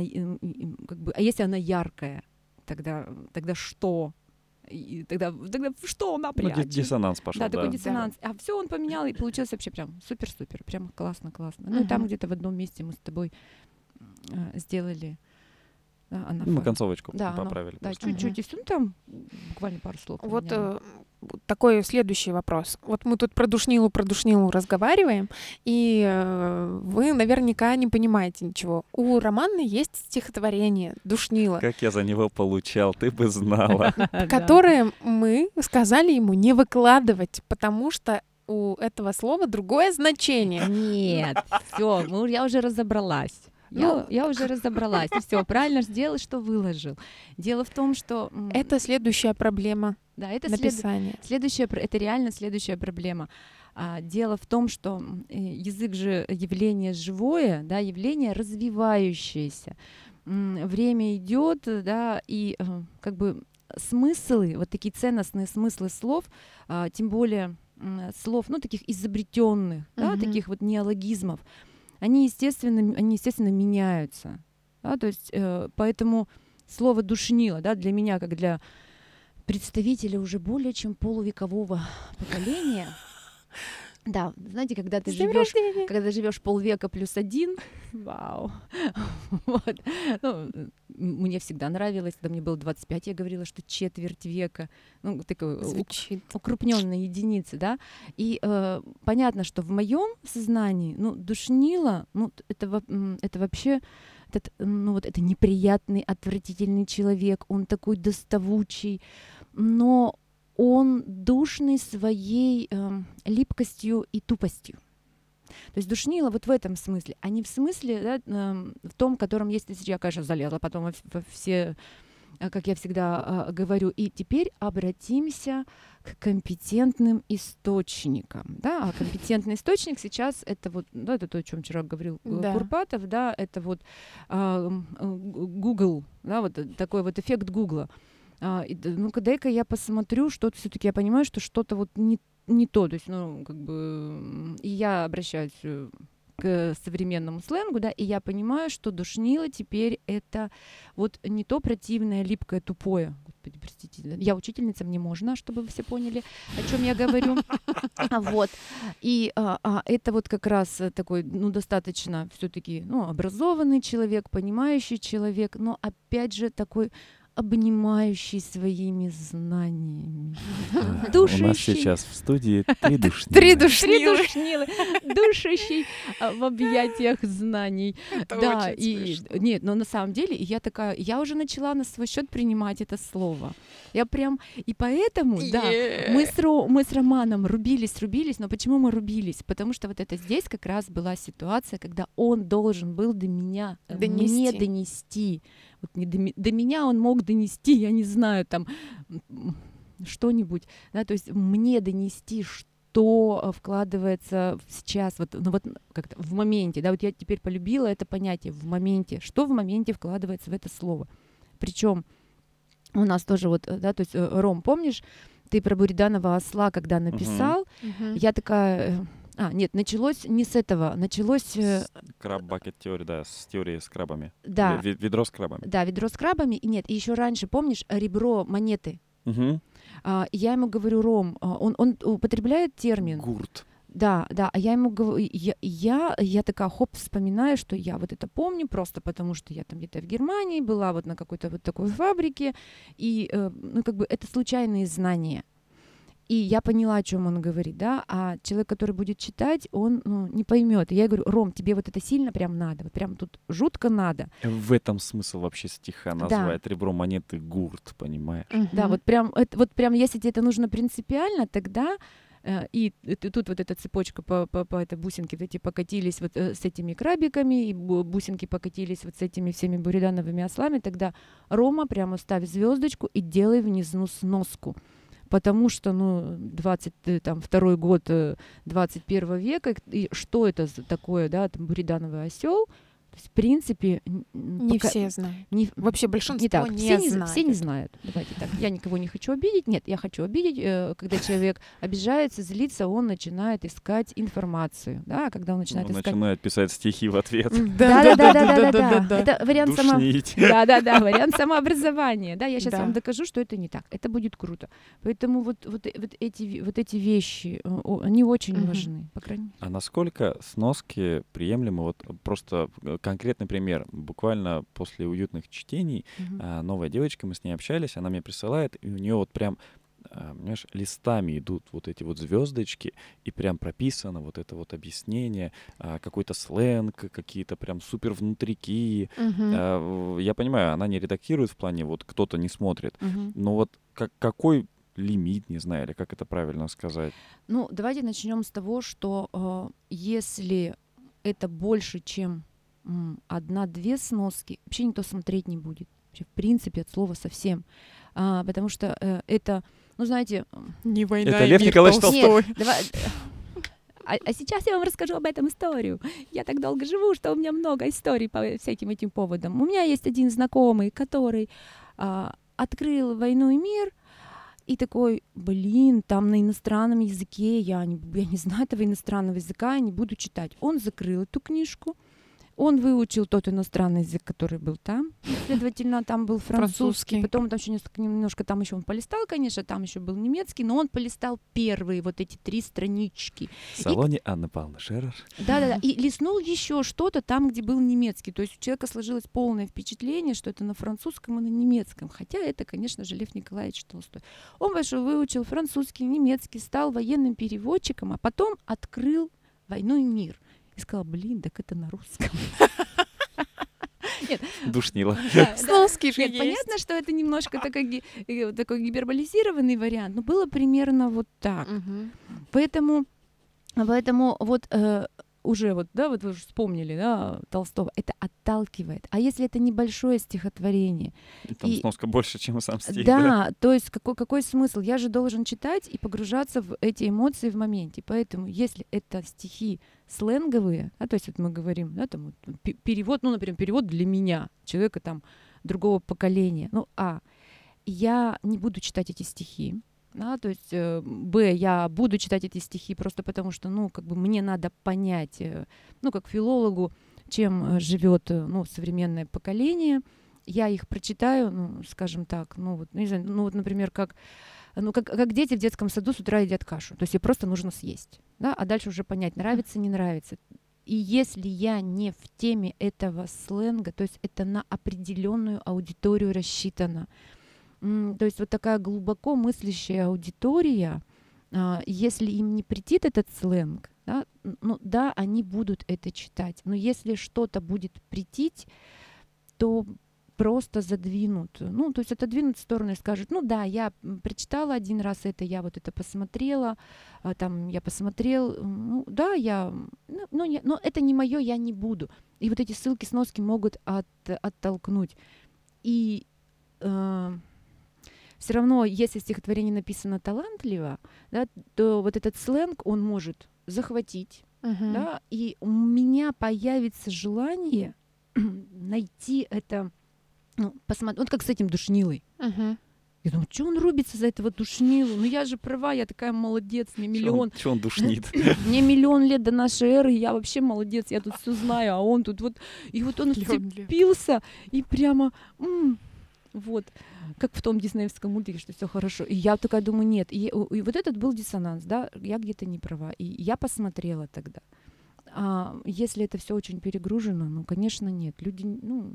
как бы, а если она яркая, тогда, тогда что? И тогда, тогда что она Ну, ди- прячет? диссонанс пошел, да, да. такой диссонанс. А все он поменял, и получилось вообще прям супер-супер, прям классно-классно. Ну и там где-то в одном месте мы с тобой э, сделали да, Ну, Мы концовочку Да, оно- поправили. Да, просто. чуть-чуть, всё, ну там буквально пару слов. Вот э, такой следующий вопрос. Вот мы тут про душнилу, про душнилу разговариваем, и э, вы наверняка не понимаете ничего. У Романа есть стихотворение «Душнила», Как я за него получал, ты бы знала. Да. которое мы сказали ему не выкладывать, потому что у этого слова другое значение. Нет, все, я уже разобралась. Я, Ну, я уже разобралась. Все, правильно сделал, что выложил. Дело в том, что Это следующая проблема да, это след- написания. следующая, это реально следующая проблема. А, дело в том, что э, язык же явление живое, да, явление развивающееся. Время идет, да, и э, как бы смыслы, вот такие ценностные смыслы слов, а, тем более слов, ну, таких изобретенных, да, Мгм. таких вот неологизмов, они, естественно, они, естественно, меняются. Да, то есть, э, поэтому слово душнило, да, для меня, как для представителя уже более чем полувекового поколения, да, знаете, когда ты живешь когда живешь полвека плюс один, вау. Вот. Ну, мне всегда нравилось, когда мне было 25, я говорила, что четверть века. Ну, такой ук- Звучит. укрупненные единицы, да. И э, понятно, что в моем сознании, ну, душнило, ну, это, это вообще этот, ну, вот это неприятный, отвратительный человек, он такой доставучий, но он душный своей эм, липкостью и тупостью. То есть душнило вот в этом смысле, а не в смысле, да, эм, в том, котором есть тысяча, я, конечно, залезла потом во, в- во все, э, как я всегда э, говорю. И теперь обратимся к компетентным источникам. Да? А компетентный источник сейчас это вот, да, это то, о чем вчера говорил э, Да. Курпатов, да, это вот а, э, Google, да, вот э, такой вот эффект Гугла. А, ну-ка, дай-ка я посмотрю, что-то все-таки я понимаю, что что-то вот не, не то. То есть, ну, как бы, и я обращаюсь э, к современному сленгу, да, и я понимаю, что душнило теперь это вот не то противное, липкое, тупое. Господи, простите, да, я учительница, мне можно, чтобы вы все поняли, о чем я говорю. Вот. И а, а, это вот как раз такой, ну, достаточно все-таки, ну, образованный человек, понимающий человек, но опять же такой обнимающий своими знаниями. У нас Душащий. сейчас в студии три душнилы. Три Три душнилы. душнилы, душащий а, в объятиях знаний. Да, и нет, но на самом деле я такая, я уже начала на свой счет принимать это слово. Я прям и поэтому, да, мы с, Ро- мы с Романом рубились, рубились, но почему мы рубились? Потому что вот это здесь как раз была ситуация, когда он должен был до меня, мне Донести. Вот не до, до меня он мог донести, я не знаю, там что-нибудь, да, то есть мне донести, что вкладывается сейчас, вот, ну вот как-то в моменте, да, вот я теперь полюбила это понятие в моменте, что в моменте вкладывается в это слово. Причем у нас тоже вот, да, то есть, э, Ром, помнишь, ты про Буриданова осла, когда написал, Мгм. я такая, э, а, нет, началось не с этого, началось, э, Краб-бакет теория, да, с теорией с крабами. да, Ве- Ведро с крабами. да, ведро с крабами, и нет, и еще раньше, помнишь, ребро монеты, Мгм. А, я ему говорю, Ром, а, он, он употребляет термин, Гурт. Да, да, а я ему говорю, я, я, я такая, хоп, вспоминаю, что я вот это помню просто потому, что я там где-то в Германии была вот на какой-то вот такой фабрике, и, э, ну, как бы это случайные знания. И я поняла, о чем он говорит, да, а человек, который будет читать, он ну, не поймет. И я говорю, Ром, тебе вот это сильно прям надо, вот прям тут жутко надо. В этом смысл вообще стиха Да. назвать ребро монеты гурт, понимаешь? Да, Мгм. вот прям, это, вот прям, если тебе это нужно принципиально, тогда э, и тут вот эта цепочка по, по, по этой бусинке, вот эти покатились вот э, с этими крабиками, и бу- бусинки покатились вот с этими всеми буридановыми ослами, тогда Рома прямо ставь звездочку и делай внизу сноску. Потому что, ну, 22 год э, 21 века, и что это такое, да, там, буридановый осел, то есть, в принципе, Не пока- все знают. не, Вообще большинство не так. не все, не, знают. все не знают. Давайте так. Я никого не хочу обидеть. Нет, я хочу обидеть. э, Когда человек обижается, злится, он начинает искать информацию. Да, когда он начинает Он искать. начинает писать стихи в ответ. Да, да, да, да, да, да, да. Это вариант. Душнить. Да, да, да, вариант самообразования. Да, я сейчас Да. вам докажу, что это не так. Это будет круто. Поэтому вот, вот, э- вот, эти, вот эти вещи, э, они очень важны, по крайней мере. А насколько сноски приемлемы? Вот просто конкретный пример. Буквально после уютных чтений а, новая девочка, мы с ней общались, она мне присылает, и у нее вот прям а, понимаешь, листами идут вот эти вот звездочки, и прям прописано вот это вот объяснение, а, какой-то сленг, какие-то прям супер внутрики. В- Я понимаю, она не редактирует в плане, вот кто-то не смотрит, Мгм. но вот как, какой лимит, не знаю, или как это правильно сказать. Ну, давайте начнем с того, что э, если это больше, чем одна-две сноски, вообще никто смотреть не будет. Вообще, в принципе, от слова совсем. А, потому что э, это, ну, знаете, Не война Это и Лев мир Николаевич Толстой. давай... А, а сейчас я вам расскажу об этом историю. Я так долго живу, что у меня много историй по всяким этим поводам. У меня есть один знакомый, который а, открыл «Войну и мир», и такой, блин, там на иностранном языке, я не, я не знаю этого иностранного языка, я не буду читать. Он закрыл эту книжку, Он выучил тот иностранный язык, который был там. Следовательно, там был французский. Французский. Потом там еще несколько, немножко там еще он полистал, конечно, там еще был немецкий, но он полистал первые вот эти три странички. В салоне Анны Павловны Шерер. Да-да-да. И листнул еще что-то там, где был немецкий. То есть у человека сложилось полное впечатление, что это на французском и на немецком. Хотя это, конечно же, Лев Николаевич Толстой. Он пошел, выучил французский, немецкий, стал военным переводчиком, а потом открыл «Войну и мир». И сказал, блин, так это на русском. Душнила. Да, же Нет, есть. понятно, что это немножко такой, э, такой гиперболизированный вариант, но было примерно вот так. Поэтому, поэтому вот э, уже вот, да, вот вы уже вспомнили, да, Толстого, это отталкивает. А если это небольшое стихотворение, Там И- сноска больше, чем сам стих. да, то есть какой, какой смысл? Я же должен читать и погружаться в эти эмоции в моменте. Поэтому, если это стихи сленговые, да, то есть вот мы говорим, да, там вот пе- перевод, ну, например, перевод для меня, человека там другого поколения, ну, а, я не буду читать эти стихи, да, то есть, э, б, я буду читать эти стихи просто потому, что, ну, как бы мне надо понять, э, ну, как филологу, чем живет, ну, современное поколение, я их прочитаю, ну, скажем так, ну, вот, ну, не знаю, ну, вот, например, как, ну, как, как дети в детском саду с утра едят кашу, то есть ей просто нужно съесть, да, а дальше уже понять, нравится, не нравится. И если я не в теме этого сленга, то есть это на определенную аудиторию рассчитано, То есть вот такая глубоко мыслящая аудитория, а, если им не претит этот сленг, да, ну да, они будут это читать, но если что-то будет претить, то просто задвинут, ну, то есть отодвинут в сторону и скажут, ну да, я прочитала один раз это, я вот это посмотрела, а, там я посмотрел, ну да, я, ну, ну, не- но это не мое, я не буду. И вот эти ссылки, сноски могут от, оттолкнуть. И все равно, если стихотворение написано талантливо, да, то вот этот сленг, он может захватить, Мгм. да, и у меня появится желание найти это, ну, посмотреть, вот как с этим душнилой. Мгм. Я думаю, что он рубится за этого душнилу? Ну я же права, я такая молодец, мне миллион, Че он душнит? мне миллион лет до нашей эры, я вообще молодец, я тут все знаю, а он тут вот, и вот он вцепился, и прямо, м, вот, как в том диснеевском мультике, что все хорошо. И я такая думаю, нет, и, и вот этот был диссонанс, да, я где-то не права, и я посмотрела тогда. А если это все очень перегружено, ну, конечно, нет. Люди, ну,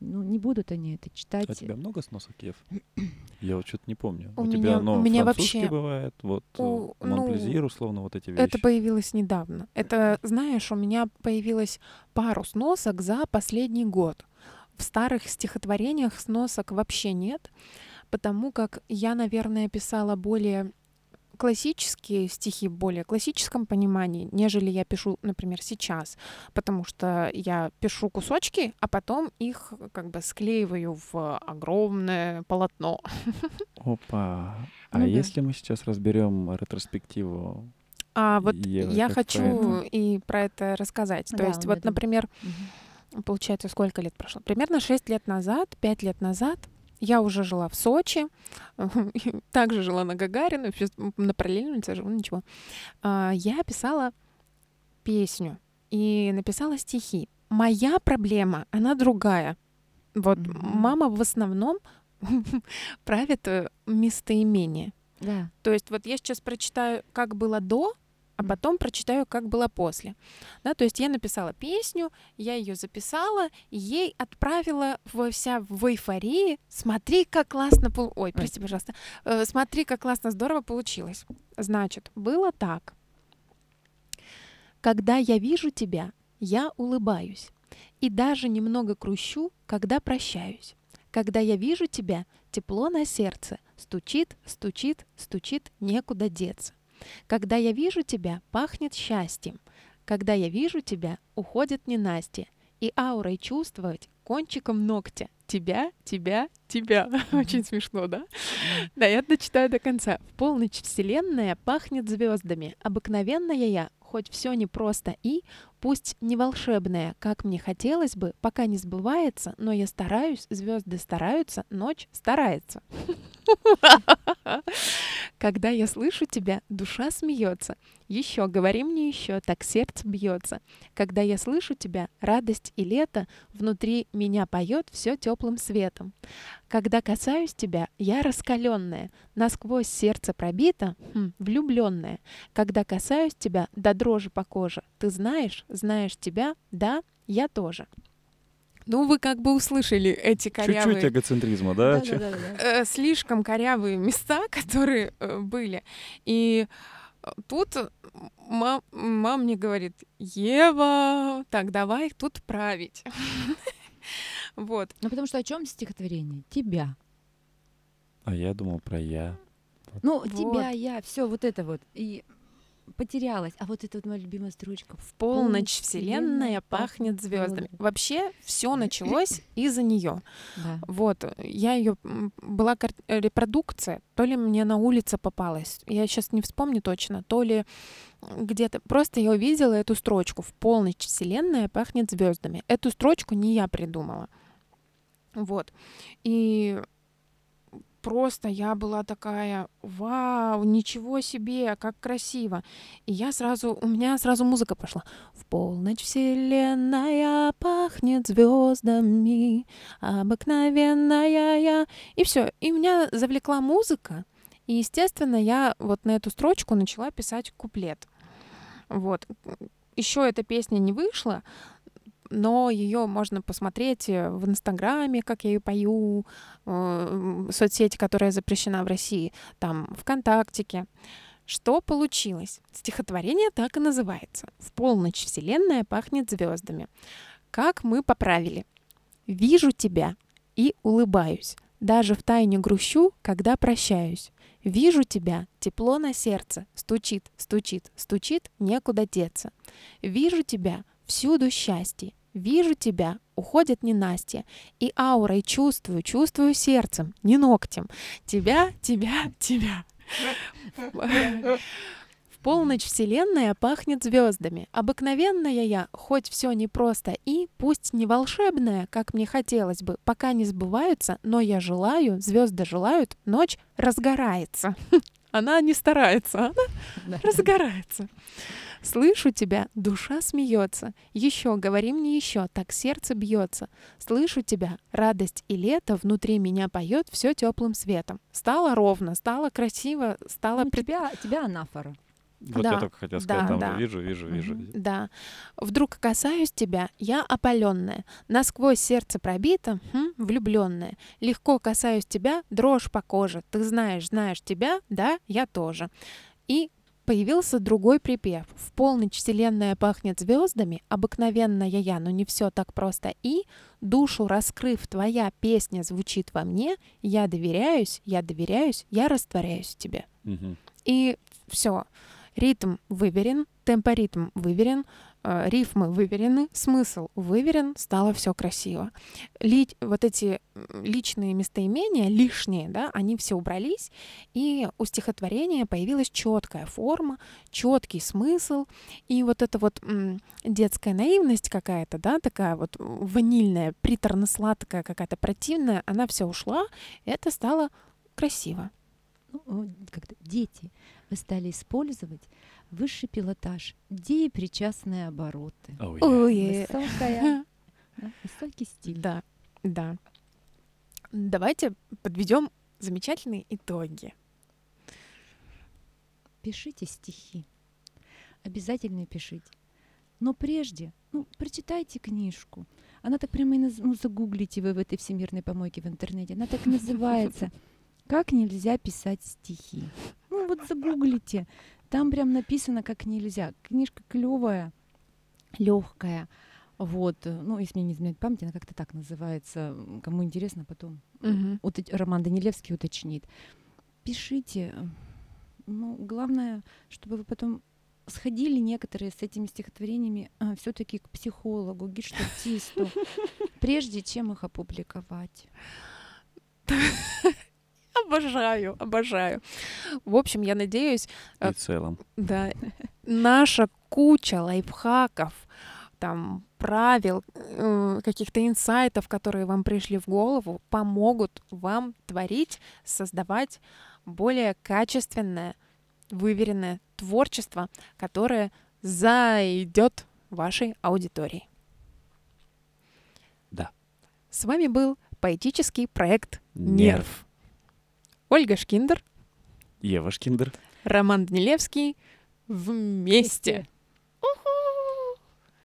ну не будут они это читать. А у тебя много сносок, Ев? Я вот что-то не помню. У У меня- тебя, ну, у меня французский вообще- бывает, вот э, У- ну, Монплезир, условно, вот эти вещи. Это появилось недавно. Это, знаешь, у меня появилось пару сносок за последний год. В старых стихотворениях сносок вообще нет, потому как я, наверное, писала более классические стихи в более классическом понимании, нежели я пишу, например, сейчас, потому что я пишу кусочки, а потом их как бы склеиваю в огромное полотно. Опа. А Ну да. если мы сейчас разберем ретроспективу? А вот Ева, я хочу и про это рассказать. То Да, есть он вот, например, Мгм. Получается, сколько лет прошло? Примерно 6 лет назад, 5 лет назад я уже жила в Сочи, также жила на Гагарина, на параллельной улице живу, ничего. А, Я писала песню и написала стихи. Моя проблема, она другая. Вот Мгм. мама в основном правит э, местоимение. Да. То есть вот я сейчас прочитаю, как было до, а потом прочитаю, как было после. Да, то есть я написала песню, я ее записала, ей отправила во вся в эйфории. Смотри, как классно... пол- Ой, прости, пожалуйста. Э, смотри, как классно, здорово получилось. Значит, было так. Когда я вижу тебя, я улыбаюсь. И даже немного грущу, когда прощаюсь. Когда я вижу тебя, тепло на сердце. Стучит, стучит, стучит, некуда деться. Когда я вижу тебя, пахнет счастьем. Когда я вижу тебя, уходит ненастье. И аурой чувствовать кончиком ногтя. Тебя, тебя, тебя. Очень смешно, да? Да, я дочитаю до конца. В полночь вселенная пахнет звездами. Обыкновенная я, хоть все непросто и, пусть не волшебная, как мне хотелось бы, пока не сбывается, но я стараюсь, звезды стараются, ночь старается. Когда я слышу тебя, душа смеется. Еще, говори мне еще, так сердце бьется. Когда я слышу тебя, радость и лето внутри меня поет все теплым светом. Когда касаюсь тебя, я раскаленная, насквозь сердце пробито, хм, влюбленная. Когда касаюсь тебя, до дрожи по коже, ты знаешь, знаешь тебя, да, я тоже. Ну, вы как бы услышали эти корявые... Чуть-чуть эгоцентризма, да? Чё- э, слишком корявые места, которые э, были. И э, тут мам, мам мне говорит, Ева, так давай тут править. Вот. Ну, потому что о чем стихотворение? Тебя. А я думал про я. Ну, Вот. тебя, я, все вот это вот. И потерялась. А вот это вот моя любимая строчка. В полночь вселенная пахнет звездами. Вообще все началось из-за нее. Да. Вот, я ее была кар- э, репродукция, то ли мне на улице попалась, я сейчас не вспомню точно, то ли где-то. Просто я увидела эту строчку «В полночь вселенная пахнет звездами». Эту строчку не я придумала. Вот. И просто я была такая, вау, ничего себе, как красиво. И я сразу, у меня сразу музыка пошла. В полночь вселенная пахнет звездами, обыкновенная я. И все. И меня завлекла музыка. И, естественно, я вот на эту строчку начала писать куплет. Вот. Еще эта песня не вышла, но ее можно посмотреть э, в Инстаграме, как я ее пою, э, соцсети, которая запрещена в России, там, ВКонтактике. Что получилось? Стихотворение так и называется. «В полночь вселенная пахнет звездами». Как мы поправили? «Вижу тебя и улыбаюсь, даже в тайне грущу, когда прощаюсь. Вижу тебя, тепло на сердце, стучит, стучит, стучит, некуда деться. Вижу тебя, всюду счастье, Вижу тебя, уходит ненастье, и аурой чувствую, чувствую сердцем, не ногтем. Тебя, тебя, тебя. В полночь вселенная пахнет звездами. Обыкновенная я, хоть все непросто и, пусть не волшебная, как мне хотелось бы, пока не сбываются, но я желаю, звезды желают, ночь разгорается. Она не старается, она разгорается. Слышу тебя, душа смеется. Еще, говори мне еще, так сердце бьется. Слышу тебя, радость и лето внутри меня поет все теплым светом. Стало ровно, стало красиво, стало Ну, пред- тебя, тебя анафора. Вот Да, я только хотел сказать, да, там да. вижу, вижу, вижу. Да. Вдруг касаюсь тебя, я опаленная, насквозь сердце пробито, хм, влюбленная. Легко касаюсь тебя, дрожь по коже. Ты знаешь, знаешь тебя, да, я тоже. И появился другой припев. В полночь вселенная пахнет звездами, обыкновенная я, но не все так просто. И душу раскрыв, твоя песня звучит во мне. Я доверяюсь, я доверяюсь, я растворяюсь в тебе. Мгм. И все. Ритм выверен, темпоритм выверен, рифмы выверены, смысл выверен, стало все красиво. Ли- вот эти личные местоимения, лишние, да, они все убрались, и у стихотворения появилась четкая форма, четкий смысл, и вот эта вот детская наивность какая-то, да, такая вот ванильная, приторно-сладкая какая-то противная, она все ушла, и это стало красиво. Ну, как-то дети, стали использовать высший пилотаж, деепричастные обороты. Oh, yeah. Ой, Высокая, высокий стиль. Да, да. Давайте подведем замечательные итоги. Пишите стихи. Обязательно пишите. Но прежде, ну, прочитайте книжку. Она так прямо и наз... ну, загуглите вы в этой всемирной помойке в интернете. Она так и называется. Как нельзя писать стихи. Ну, вот загуглите. Там прям написано, как нельзя. Книжка клевая, легкая. Вот, э, ну, если мне не изменяет память, она как-то так называется. Кому интересно, потом Мгм. уточ- Роман Данилевский уточнит. Пишите. Ну, главное, чтобы вы потом сходили некоторые с этими стихотворениями все-таки к психологу, гештальтисту, прежде чем их опубликовать. Обожаю, обожаю. В общем, я надеюсь, И Э, в целом. да, наша куча лайфхаков, там, правил, э, каких-то инсайтов, которые вам пришли в голову, помогут вам творить, создавать более качественное, выверенное творчество, которое зайдет вашей аудитории. Да. С вами был поэтический проект Нерв. «Нерв». Ольга Шкиндер, Ева Шкиндер. Роман Днилевский вместе.